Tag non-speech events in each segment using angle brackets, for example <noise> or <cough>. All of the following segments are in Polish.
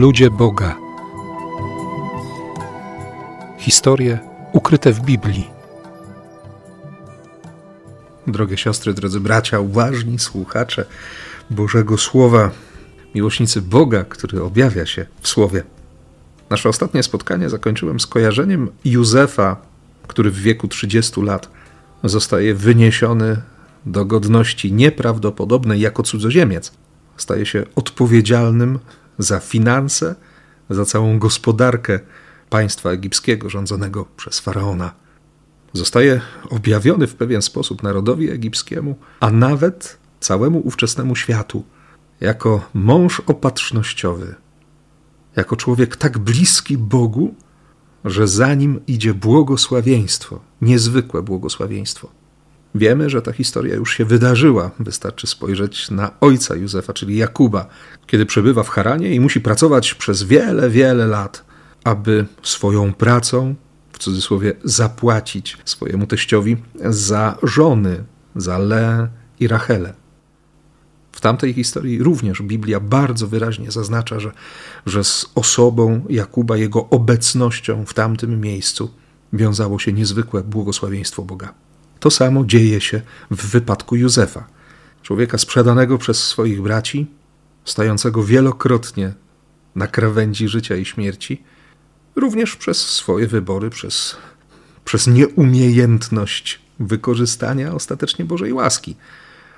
Ludzie Boga. Historie ukryte w Biblii. Drogie siostry, drodzy bracia, uważni słuchacze Bożego Słowa, miłośnicy Boga, który objawia się w Słowie. Nasze ostatnie spotkanie zakończyłem skojarzeniem Józefa, który w wieku 30 lat zostaje wyniesiony do godności nieprawdopodobnej jako cudzoziemiec. Staje się odpowiedzialnym za finanse, za całą gospodarkę państwa egipskiego rządzonego przez faraona. Zostaje objawiony w pewien sposób narodowi egipskiemu, a nawet całemu ówczesnemu światu, jako mąż opatrznościowy, jako człowiek tak bliski Bogu, że za nim idzie błogosławieństwo, niezwykłe błogosławieństwo. Wiemy, że ta historia już się wydarzyła. Wystarczy spojrzeć na ojca Józefa, czyli Jakuba, kiedy przebywa w Haranie i musi pracować przez wiele, wiele lat, aby swoją pracą, w cudzysłowie, zapłacić swojemu teściowi za żony, za Le i Rachelę. W tamtej historii również Biblia bardzo wyraźnie zaznacza, że, że z osobą Jakuba, jego obecnością w tamtym miejscu wiązało się niezwykłe błogosławieństwo Boga. To samo dzieje się w wypadku Józefa, człowieka sprzedanego przez swoich braci, stającego wielokrotnie na krawędzi życia i śmierci, również przez swoje wybory, przez, przez nieumiejętność wykorzystania ostatecznie Bożej łaski,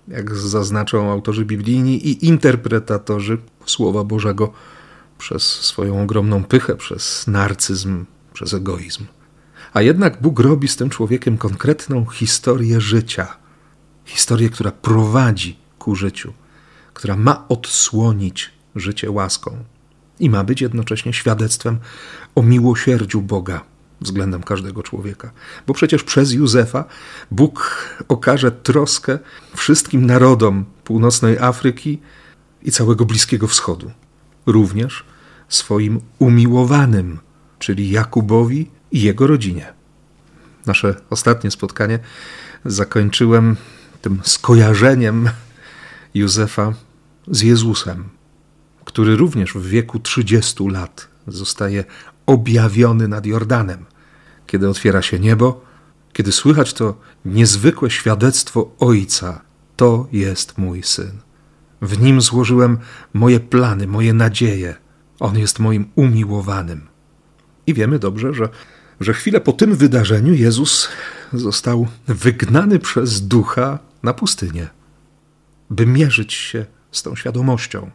jak zaznaczą autorzy biblijni i interpretatorzy Słowa Bożego przez swoją ogromną pychę, przez narcyzm, przez egoizm. A jednak Bóg robi z tym człowiekiem konkretną historię życia. Historię, która prowadzi ku życiu, która ma odsłonić życie łaską i ma być jednocześnie świadectwem o miłosierdziu Boga względem każdego człowieka. Bo przecież przez Józefa Bóg okaże troskę wszystkim narodom północnej Afryki i całego Bliskiego Wschodu. Również swoim umiłowanym, czyli Jakubowi i jego rodzinie. Nasze ostatnie spotkanie zakończyłem tym skojarzeniem Józefa z Jezusem, który również w wieku 30 lat zostaje objawiony nad Jordanem. Kiedy otwiera się niebo, kiedy słychać to niezwykłe świadectwo Ojca: To jest mój syn. W nim złożyłem moje plany, moje nadzieje. On jest moim umiłowanym. I wiemy dobrze, że że chwilę po tym wydarzeniu Jezus został wygnany przez ducha na pustynię, by mierzyć się z tą świadomością,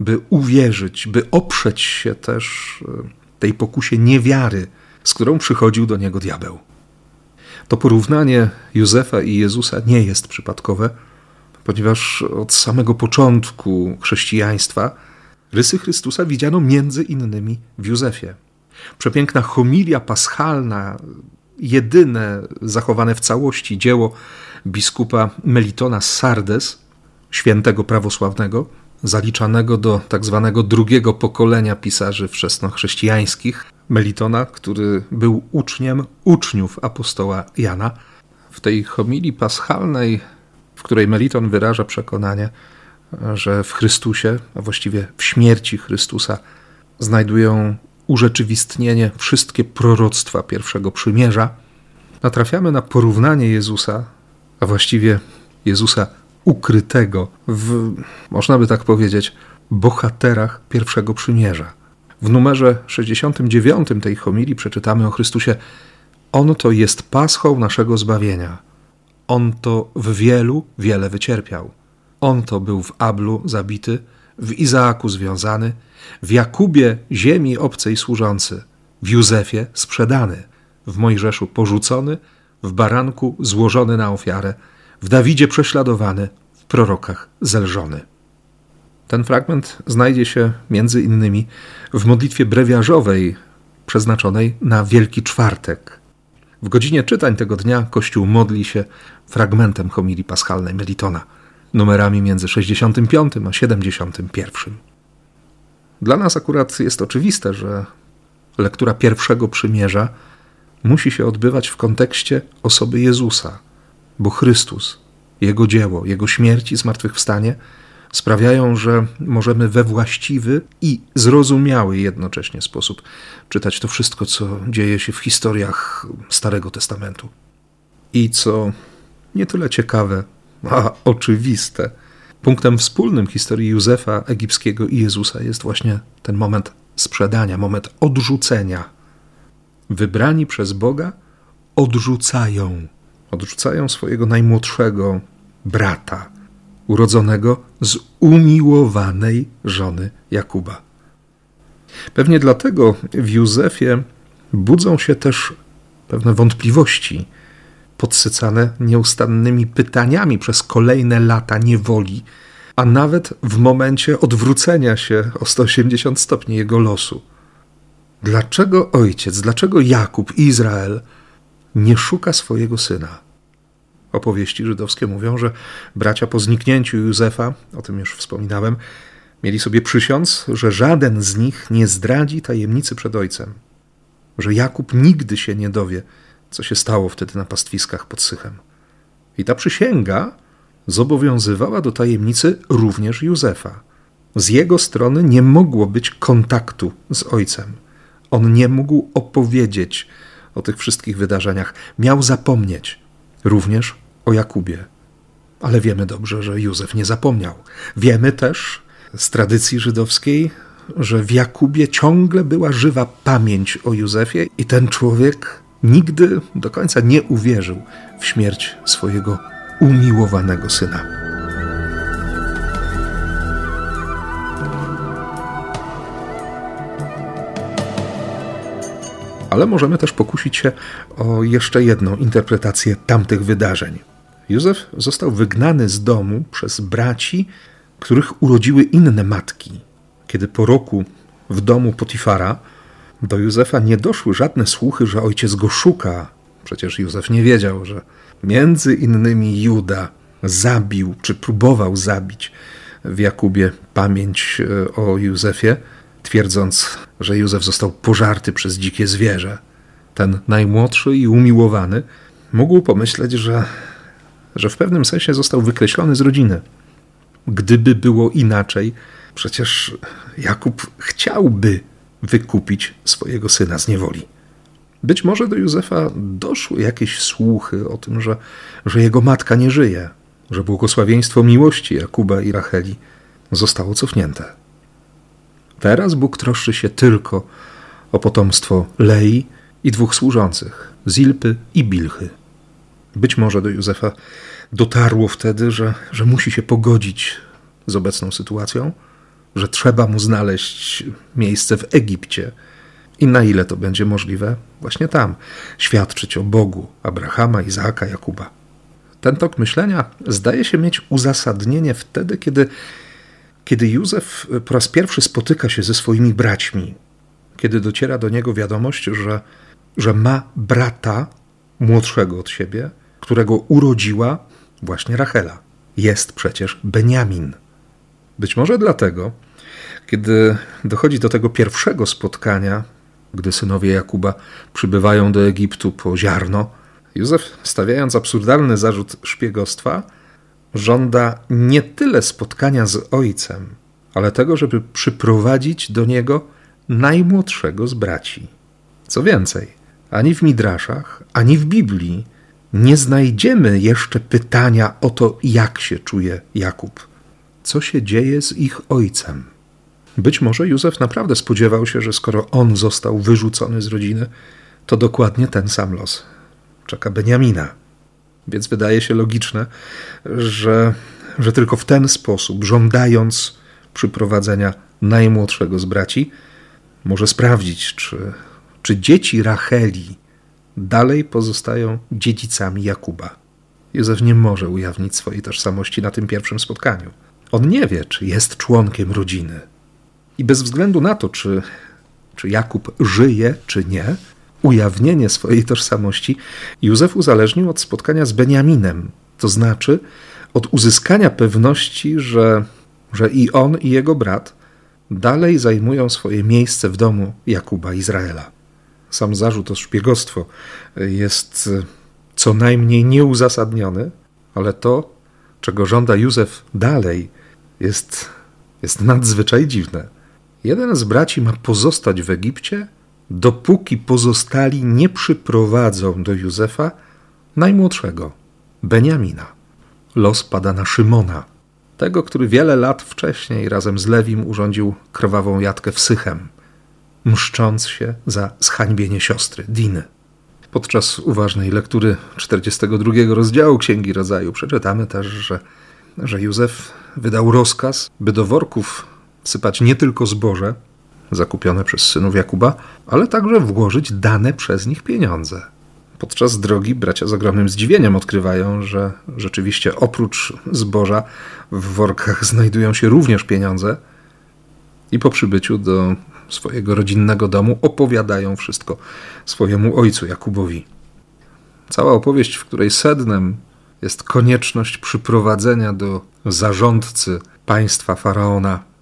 by uwierzyć, by oprzeć się też e, tej pokusie niewiary, z którą przychodził do niego diabeł. To porównanie Józefa i Jezusa nie jest przypadkowe, ponieważ od samego początku chrześcijaństwa rysy Chrystusa widziano między innymi w Józefie. Przepiękna homilia paschalna, jedyne zachowane w całości dzieło biskupa Melitona z Sardes, świętego prawosławnego, zaliczanego do tak zwanego drugiego pokolenia pisarzy wczesnochrześcijańskich, Melitona, który był uczniem uczniów apostoła Jana. W tej homilii paschalnej, w której Meliton wyraża przekonanie, że w Chrystusie, a właściwie w śmierci Chrystusa, znajdują urzeczywistnienie wszystkie proroctwa pierwszego przymierza, natrafiamy na porównanie Jezusa, a właściwie Jezusa ukrytego w, można by tak powiedzieć, bohaterach pierwszego przymierza. W numerze 69 tej homilii przeczytamy o Chrystusie: On to jest paschą naszego zbawienia. On to w wielu wiele wycierpiał. On to był w Ablu zabity, w Izaaku związany, w Jakubie ziemi obcej służący, w Józefie sprzedany, w Mojżeszu porzucony, w baranku złożony na ofiarę, w Dawidzie prześladowany, w prorokach zelżony. Ten fragment znajdzie się między innymi w modlitwie brewiarzowej przeznaczonej na Wielki Czwartek. W godzinie czytań tego dnia Kościół modli się fragmentem homilii paschalnej Melitona, numerami między 65 a 71. Dla nas akurat jest oczywiste, że lektura pierwszego przymierza musi się odbywać w kontekście osoby Jezusa, bo Chrystus, Jego dzieło, Jego śmierć i zmartwychwstanie sprawiają, że możemy we właściwy i zrozumiały jednocześnie sposób czytać to wszystko, co dzieje się w historiach Starego Testamentu. I co nie tyle ciekawe, <laughs> a oczywiste, punktem wspólnym historii Józefa egipskiego i Jezusa jest właśnie ten moment sprzedania, moment odrzucenia. Wybrani przez Boga odrzucają, odrzucają swojego najmłodszego brata, urodzonego z umiłowanej żony Jakuba. Pewnie dlatego w Józefie budzą się też pewne wątpliwości, podsycane nieustannymi pytaniami przez kolejne lata niewoli, a nawet w momencie odwrócenia się o 180 stopni jego losu. Dlaczego ojciec, dlaczego Jakub, Izrael nie szuka swojego syna? Opowieści żydowskie mówią, że bracia po zniknięciu Józefa, o tym już wspominałem, mieli sobie przysiąc, że żaden z nich nie zdradzi tajemnicy przed ojcem, że Jakub nigdy się nie dowie, co się stało wtedy na pastwiskach pod Sychem. I ta przysięga zobowiązywała do tajemnicy również Józefa. Z jego strony nie mogło być kontaktu z ojcem. On nie mógł opowiedzieć o tych wszystkich wydarzeniach, miał zapomnieć również o Jakubie. Ale wiemy dobrze, że Józef nie zapomniał. Wiemy też z tradycji żydowskiej, że w Jakubie ciągle była żywa pamięć o Józefie i ten człowiek nigdy do końca nie uwierzył w śmierć swojego umiłowanego syna. Ale możemy też pokusić się o jeszcze jedną interpretację tamtych wydarzeń. Józef został wygnany z domu przez braci, których urodziły inne matki. Kiedy po roku w domu Potifara do Józefa nie doszły żadne słuchy, że ojciec go szuka. Przecież Józef nie wiedział, że między innymi Juda zabił, czy próbował zabić w Jakubie pamięć e, o Józefie, twierdząc, że Józef został pożarty przez dzikie zwierzę. Ten najmłodszy i umiłowany mógł pomyśleć, że, że w pewnym sensie został wykreślony z rodziny. Gdyby było inaczej, przecież Jakub chciałby wykupić swojego syna z niewoli. Być może do Józefa doszły jakieś słuchy o tym, że, że jego matka nie żyje, że błogosławieństwo miłości Jakuba i Racheli zostało cofnięte. Teraz Bóg troszczy się tylko o potomstwo Lei i dwóch służących, Zilpy i Bilchy. Być może do Józefa dotarło wtedy, że, że musi się pogodzić z obecną sytuacją, że trzeba mu znaleźć miejsce w Egipcie i na ile to będzie możliwe, właśnie tam świadczyć o Bogu Abrahama, Izaaka, Jakuba. Ten tok myślenia zdaje się mieć uzasadnienie wtedy, kiedy, kiedy Józef po raz pierwszy spotyka się ze swoimi braćmi, kiedy dociera do niego wiadomość, że, że ma brata młodszego od siebie, którego urodziła właśnie Rachela. Jest przecież Beniamin. Być może dlatego, kiedy dochodzi do tego pierwszego spotkania, gdy synowie Jakuba przybywają do Egiptu po ziarno, Józef, stawiając absurdalny zarzut szpiegostwa, żąda nie tyle spotkania z ojcem, ale tego, żeby przyprowadzić do niego najmłodszego z braci. Co więcej, ani w Midraszach, ani w Biblii nie znajdziemy jeszcze pytania o to, jak się czuje Jakub, co się dzieje z ich ojcem. Być może Józef naprawdę spodziewał się, że skoro on został wyrzucony z rodziny, to dokładnie ten sam los czeka Beniamina. Więc wydaje się logiczne, że, że tylko w ten sposób, żądając przyprowadzenia najmłodszego z braci, może sprawdzić, czy, czy dzieci Racheli dalej pozostają dziedzicami Jakuba. Józef nie może ujawnić swojej tożsamości na tym pierwszym spotkaniu. On nie wie, czy jest członkiem rodziny. I bez względu na to, czy, czy Jakub żyje, czy nie, ujawnienie swojej tożsamości Józef uzależnił od spotkania z Beniaminem, to znaczy od uzyskania pewności, że, że i on, i jego brat dalej zajmują swoje miejsce w domu Jakuba Izraela. Sam zarzut o szpiegostwo jest co najmniej nieuzasadniony, ale to, czego żąda Józef dalej, jest, jest nadzwyczaj dziwne. Jeden z braci ma pozostać w Egipcie, dopóki pozostali nie przyprowadzą do Józefa najmłodszego, Beniamina. Los pada na Szymona, tego, który wiele lat wcześniej razem z Lewim urządził krwawą jatkę w Sychem, mszcząc się za zhańbienie siostry, Diny. Podczas uważnej lektury 42 rozdziału Księgi Rodzaju przeczytamy też, że, że Józef wydał rozkaz, by do worków wsypać nie tylko zboże zakupione przez synów Jakuba, ale także włożyć dane przez nich pieniądze. Podczas drogi bracia z ogromnym zdziwieniem odkrywają, że rzeczywiście oprócz zboża w workach znajdują się również pieniądze i po przybyciu do swojego rodzinnego domu opowiadają wszystko swojemu ojcu Jakubowi. Cała opowieść, w której sednem jest konieczność przyprowadzenia do zarządcy państwa faraona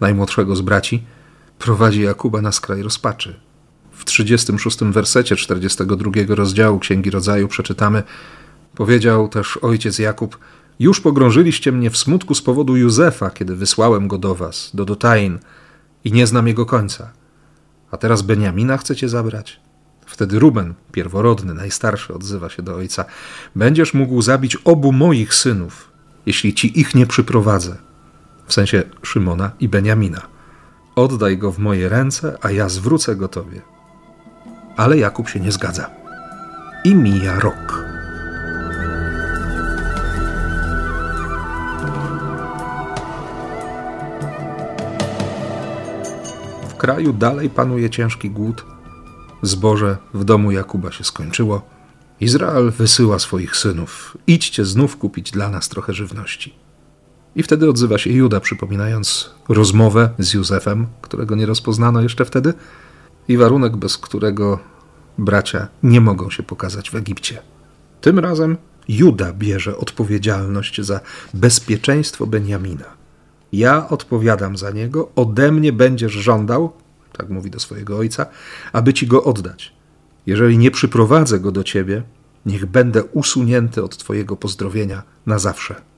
najmłodszego z braci, prowadzi Jakuba na skraj rozpaczy. W 36 wersecie 42 rozdziału Księgi Rodzaju przeczytamy: Powiedział też ojciec Jakub: Już pogrążyliście mnie w smutku z powodu Józefa, kiedy wysłałem go do was, do Dotain, i nie znam jego końca. A teraz Beniamina chcecie zabrać? Wtedy Ruben, pierworodny, najstarszy, odzywa się do ojca: Będziesz mógł zabić obu moich synów, jeśli ci ich nie przyprowadzę. W sensie Szymona i Beniamina. Oddaj go w moje ręce, a ja zwrócę go tobie. Ale Jakub się nie zgadza. I mija rok. W kraju dalej panuje ciężki głód. Zboże w domu Jakuba się skończyło. Izrael wysyła swoich synów: idźcie znów kupić dla nas trochę żywności. I wtedy odzywa się Juda, przypominając rozmowę z Józefem, którego nie rozpoznano jeszcze wtedy, i warunek, bez którego bracia nie mogą się pokazać w Egipcie. Tym razem Juda bierze odpowiedzialność za bezpieczeństwo Benjamina. Ja odpowiadam za niego, ode mnie będziesz żądał, tak mówi do swojego ojca, aby ci go oddać. Jeżeli nie przyprowadzę go do ciebie, niech będę usunięty od twojego pozdrowienia na zawsze.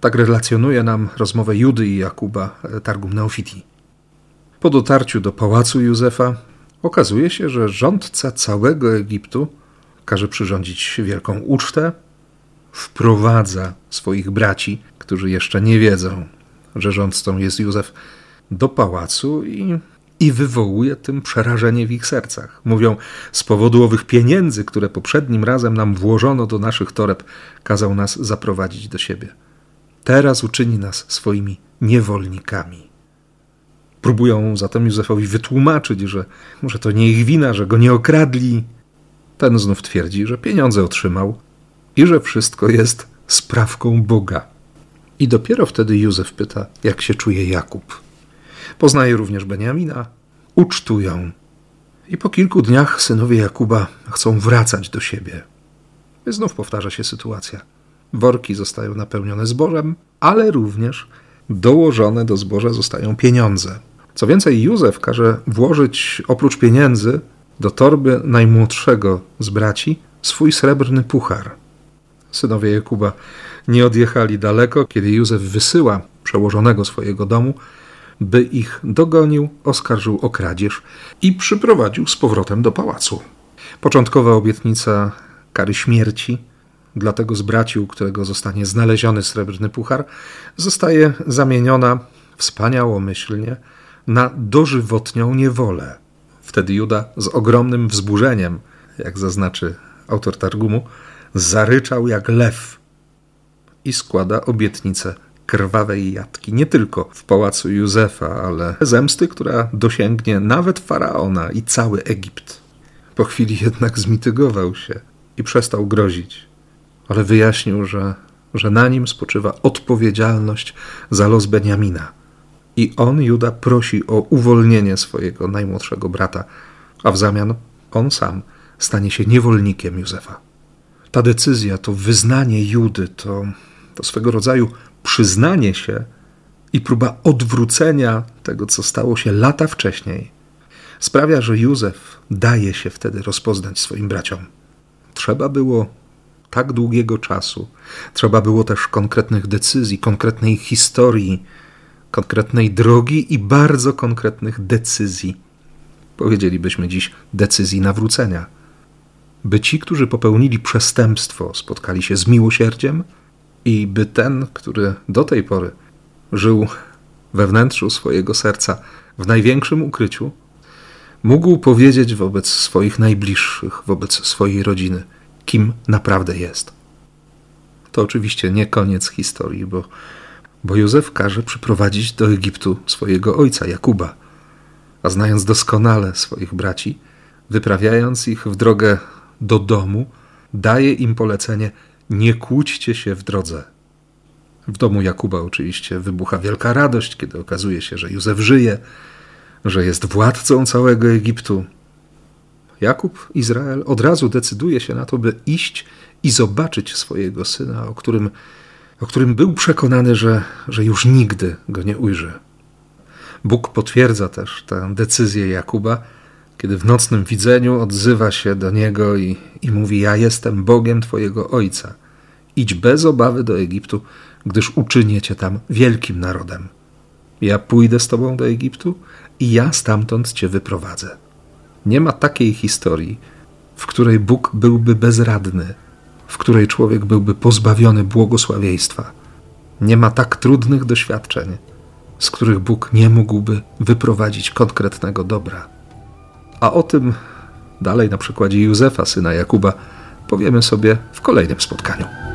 Tak relacjonuje nam rozmowę Judy i Jakuba e, Targum Neofiti. Po dotarciu do pałacu Józefa okazuje się, że rządca całego Egiptu każe przyrządzić wielką ucztę, wprowadza swoich braci, którzy jeszcze nie wiedzą, że rządcą jest Józef, do pałacu i, i wywołuje tym przerażenie w ich sercach. Mówią, z powodu owych pieniędzy, które poprzednim razem nam włożono do naszych toreb, kazał nas zaprowadzić do siebie. Teraz uczyni nas swoimi niewolnikami. Próbują zatem Józefowi wytłumaczyć, że może to nie ich wina, że go nie okradli. Ten znów twierdzi, że pieniądze otrzymał i że wszystko jest sprawką Boga. I dopiero wtedy Józef pyta, jak się czuje Jakub. Poznaje również Beniamina, ucztują. I po kilku dniach synowie Jakuba chcą wracać do siebie. I znów powtarza się sytuacja. Worki zostają napełnione zbożem, ale również dołożone do zboża zostają pieniądze. Co więcej, Józef każe włożyć oprócz pieniędzy do torby najmłodszego z braci swój srebrny puchar. Synowie Jakuba nie odjechali daleko, kiedy Józef wysyła przełożonego swojego domu, by ich dogonił, oskarżył o kradzież i przyprowadził z powrotem do pałacu. Początkowa obietnica kary śmierci Dlatego z braci, u którego zostanie znaleziony srebrny puchar, zostaje zamieniona wspaniałomyślnie na dożywotnią niewolę. Wtedy Juda z ogromnym wzburzeniem, jak zaznaczy autor Targumu, zaryczał jak lew i składa obietnicę krwawej jatki, nie tylko w pałacu Józefa, ale zemsty, która dosięgnie nawet faraona i cały Egipt. Po chwili jednak zmitygował się i przestał grozić ale wyjaśnił, że, że na nim spoczywa odpowiedzialność za los Beniamina. I on, Juda, prosi o uwolnienie swojego najmłodszego brata, a w zamian on sam stanie się niewolnikiem Józefa. Ta decyzja, to wyznanie Judy, to, to swego rodzaju przyznanie się i próba odwrócenia tego, co stało się lata wcześniej, sprawia, że Józef daje się wtedy rozpoznać swoim braciom. Trzeba było tak długiego czasu. Trzeba było też konkretnych decyzji, konkretnej historii, konkretnej drogi i bardzo konkretnych decyzji. Powiedzielibyśmy dziś decyzji nawrócenia. By ci, którzy popełnili przestępstwo, spotkali się z miłosierdziem i by ten, który do tej pory żył we wnętrzu swojego serca, w największym ukryciu, mógł powiedzieć wobec swoich najbliższych, wobec swojej rodziny, kim naprawdę jest. To oczywiście nie koniec historii, bo, bo Józef każe przyprowadzić do Egiptu swojego ojca Jakuba, a znając doskonale swoich braci, wyprawiając ich w drogę do domu, daje im polecenie: nie kłóćcie się w drodze. W domu Jakuba oczywiście wybucha wielka radość, kiedy okazuje się, że Józef żyje, że jest władcą całego Egiptu. Jakub, Izrael, od razu decyduje się na to, by iść i zobaczyć swojego syna, o którym, o którym był przekonany, że, że już nigdy go nie ujrzy. Bóg potwierdza też tę decyzję Jakuba, kiedy w nocnym widzeniu odzywa się do niego i, i mówi: Ja jestem Bogiem Twojego ojca. Idź bez obawy do Egiptu, gdyż uczynię cię tam wielkim narodem. Ja pójdę z tobą do Egiptu i ja stamtąd cię wyprowadzę. Nie ma takiej historii, w której Bóg byłby bezradny, w której człowiek byłby pozbawiony błogosławieństwa. Nie ma tak trudnych doświadczeń, z których Bóg nie mógłby wyprowadzić konkretnego dobra. A o tym dalej na przykładzie Józefa, syna Jakuba, powiemy sobie w kolejnym spotkaniu.